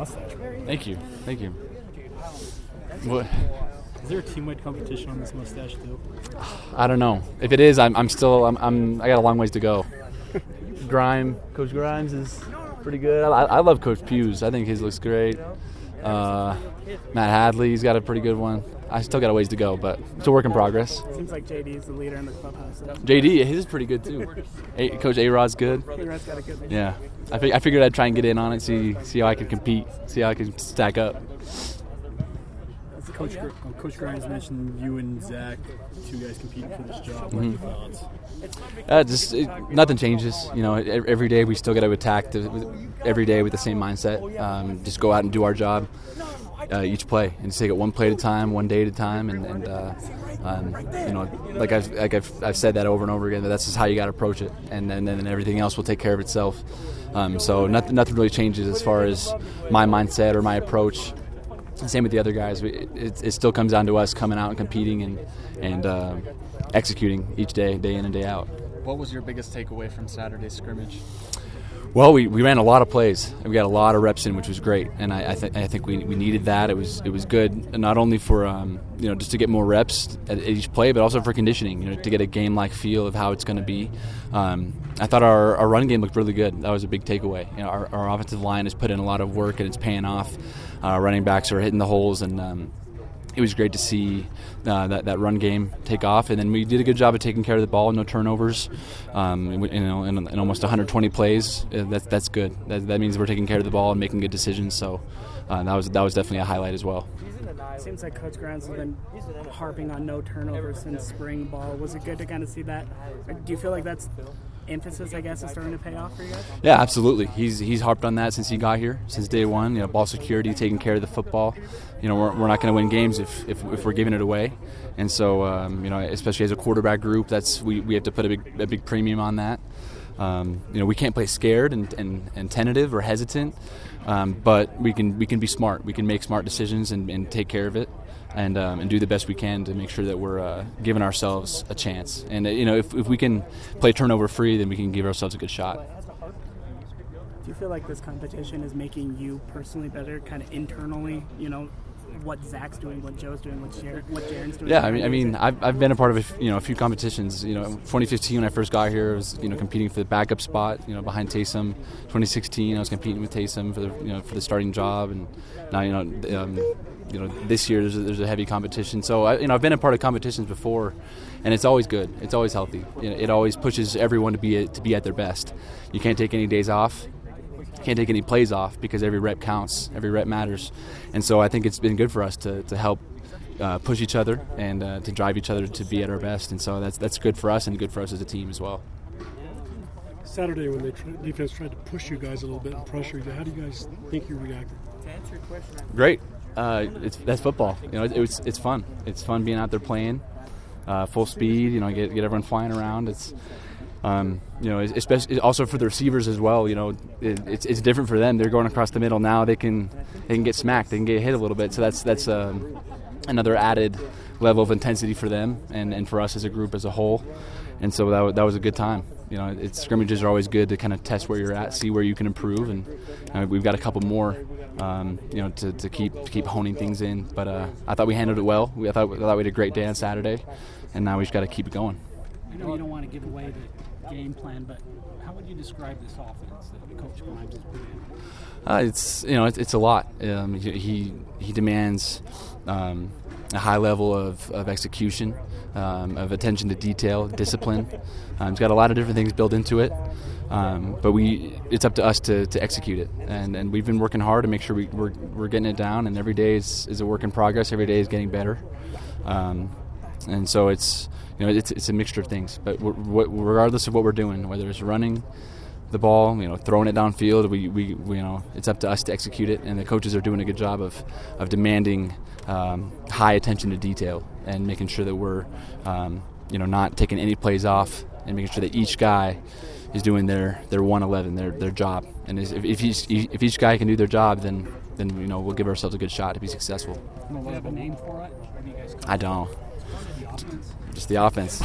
mustache. Thank you, thank you. What? Is there a team-wide competition on this mustache too? I don't know. If it is, I'm, I'm still I'm, I'm I got a long ways to go. Grime, Coach Grimes is pretty good. I, I love Coach Hughes. I think his looks great. Uh, Matt Hadley, he's got a pretty good one. I still got a ways to go, but it's a work in progress. Seems like JD is the leader in the clubhouse. JD, his is pretty good too. A, Coach A Rod's good. K-Rod's got a good one. Yeah, I, fig- I figured I'd try and get in on it, see see how I can compete, see how I can stack up. Coach, Gr- uh, Coach Grimes mentioned you and Zach, two guys competing for this job. What are your thoughts? Uh, just it, nothing changes. You know, every day we still got to attack the, every day with the same mindset. Um, just go out and do our job uh, each play, and just take it one play at a time, one day at a time, and, and uh, um, you know, like I've like I've, I've said that over and over again. That that's just how you got to approach it, and, and then everything else will take care of itself. Um, so nothing nothing really changes as far as my mindset or my approach. Same with the other guys. We, it, it still comes down to us coming out and competing and and uh, executing each day, day in and day out. What was your biggest takeaway from Saturday's scrimmage? Well, we, we ran a lot of plays. We got a lot of reps in, which was great, and I, I, th- I think we, we needed that. It was it was good, not only for um, you know just to get more reps at, at each play, but also for conditioning. You know, to get a game like feel of how it's going to be. Um, I thought our, our run game looked really good. That was a big takeaway. You know, our, our offensive line has put in a lot of work, and it's paying off. Uh, running backs are hitting the holes, and um, it was great to see uh, that, that run game take off. And then we did a good job of taking care of the ball, no turnovers. Um, know, in, in almost 120 plays, uh, that's that's good. That, that means we're taking care of the ball and making good decisions. So uh, that was that was definitely a highlight as well. Seems like Coach Grimes has been harping on no turnovers since spring ball. Was it good to kind of see that? Do you feel like that's emphasis, I guess, is starting to pay off for you guys? Yeah, absolutely. He's he's harped on that since he got here, since day one. You know, ball security, taking care of the football. You know, we're, we're not going to win games if, if, if we're giving it away. And so, um, you know, especially as a quarterback group, that's we, we have to put a big a big premium on that. Um, you know, we can't play scared and, and, and tentative or hesitant, um, but we can we can be smart. We can make smart decisions and, and take care of it. And, um, and do the best we can to make sure that we're uh, giving ourselves a chance. And uh, you know, if, if we can play turnover free, then we can give ourselves a good shot. Do you feel like this competition is making you personally better, kind of internally? You know, what Zach's doing, what Joe's doing, what Jaren, what Jaren's doing. Yeah, I mean, I mean, I've, I've been a part of a, you know a few competitions. You know, 2015 when I first got here, I was you know competing for the backup spot, you know, behind Taysom. 2016, I was competing with Taysom for the you know for the starting job, and now you know um, you know this year there's a, there's a heavy competition. So I, you know I've been a part of competitions before, and it's always good. It's always healthy. You know, it always pushes everyone to be at, to be at their best. You can't take any days off can't take any plays off because every rep counts, every rep matters, and so I think it's been good for us to, to help uh, push each other and uh, to drive each other to be at our best, and so that's that's good for us and good for us as a team as well. Saturday when the tr- defense tried to push you guys a little bit and pressure you, how do you guys think you reacted? To answer your question, great, uh, it's that's football. You know, it, it's it's fun. It's fun being out there playing uh, full speed. You know, get get everyone flying around. It's um, you know, especially also for the receivers as well. You know, it, it's, it's different for them. They're going across the middle now. They can they can get smacked. They can get hit a little bit. So that's that's um, another added level of intensity for them and, and for us as a group as a whole. And so that, that was a good time. You know, it's, scrimmages are always good to kind of test where you're at, see where you can improve, and uh, we've got a couple more, um, you know, to, to keep to keep honing things in. But uh, I thought we handled it well. We, I thought, I thought we did a great day on Saturday, and now we just got to keep it going. I know you don't want to give away the game plan, but how would you describe this offense that Coach Grimes has put in? Uh, it's you know it's, it's a lot. Um, he he- demands um, a high level of, of execution, um, of attention to detail, discipline. Um, he's got a lot of different things built into it, um, but we it's up to us to, to execute it. And and we've been working hard to make sure we, we're we're getting it down. And every day is, is a work in progress. Every day is getting better. Um, and so it's you know it's, it's a mixture of things. But regardless of what we're doing, whether it's running the ball, you know, throwing it downfield, we, we, we you know it's up to us to execute it. And the coaches are doing a good job of of demanding um, high attention to detail and making sure that we're um, you know not taking any plays off and making sure that each guy is doing their their 111 their their job and is, if, if each if each guy can do their job then then you know we'll give ourselves a good shot to be successful Do you have a name for it? Do you guys call I don't it? The offense? Just the offense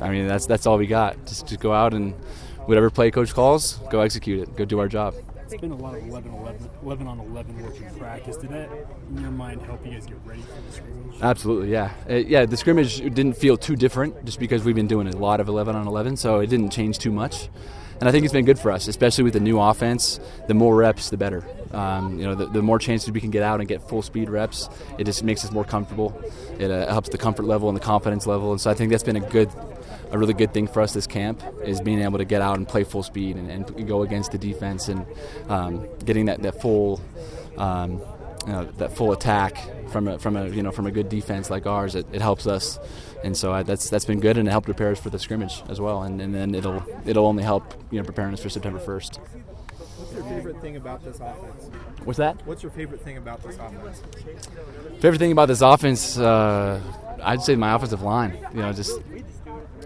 I mean that's that's all we got just just go out and whatever play coach calls go execute it go do our job It's been a lot of 11, 11, 11 on 11 work in practice. Did that, in your mind, help you guys get ready for the scrimmage? Absolutely, yeah, Uh, yeah. The scrimmage didn't feel too different just because we've been doing a lot of 11 on 11, so it didn't change too much. And I think it's been good for us, especially with the new offense. The more reps, the better. Um, you know, the, the more chances we can get out and get full speed reps, it just makes us more comfortable. It uh, helps the comfort level and the confidence level, and so I think that's been a good, a really good thing for us this camp is being able to get out and play full speed and, and go against the defense and um, getting that that full. Um, you know, that full attack from a, from a you know from a good defense like ours, it, it helps us, and so I, that's that's been good and it helped prepare us for the scrimmage as well, and, and then it'll it'll only help you know preparing us for September first. What's your favorite thing about this offense? What's that? What's your favorite thing about this offense? Favorite thing about this offense, uh, I'd say my offensive line. You know, just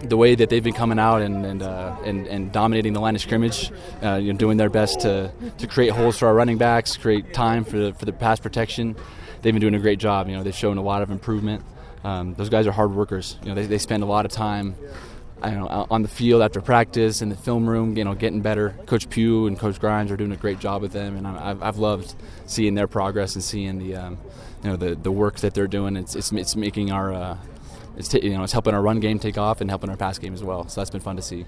the way that they've been coming out and and, uh, and, and dominating the line of scrimmage, uh, you know, doing their best to, to create holes for our running backs, create time for the, for the pass protection. They've been doing a great job. You know, they've shown a lot of improvement. Um, those guys are hard workers. You know, they, they spend a lot of time. I don't know, on the field after practice in the film room, you know, getting better. Coach Pugh and Coach Grimes are doing a great job with them, and I've, I've loved seeing their progress and seeing the, um, you know, the, the work that they're doing. It's, it's, it's making our, uh, it's t- you know, it's helping our run game take off and helping our pass game as well. So that's been fun to see.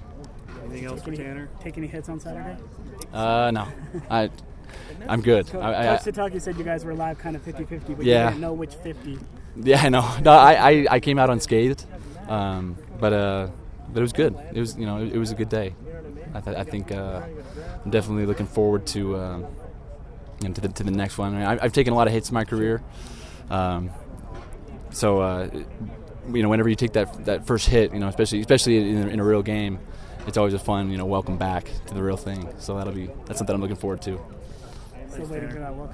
Anything else for Tanner? take any hits on Saturday? Uh, no, I, I'm good. Co- I, I, Coach Sitake said you guys were live kind of 50-50, but Yeah. you didn't know which 50. Yeah, I know. No, I, I, I came out unscathed, um, but uh, but it was good. It was you know it, it was a good day. I, th- I think uh, I'm definitely looking forward to uh, you know, to the to the next one. I mean, I, I've taken a lot of hits in my career, um, so uh, you know whenever you take that that first hit, you know especially especially in, a- in a real game, it's always a fun you know welcome back to the real thing. So that'll be that's something I'm looking forward to.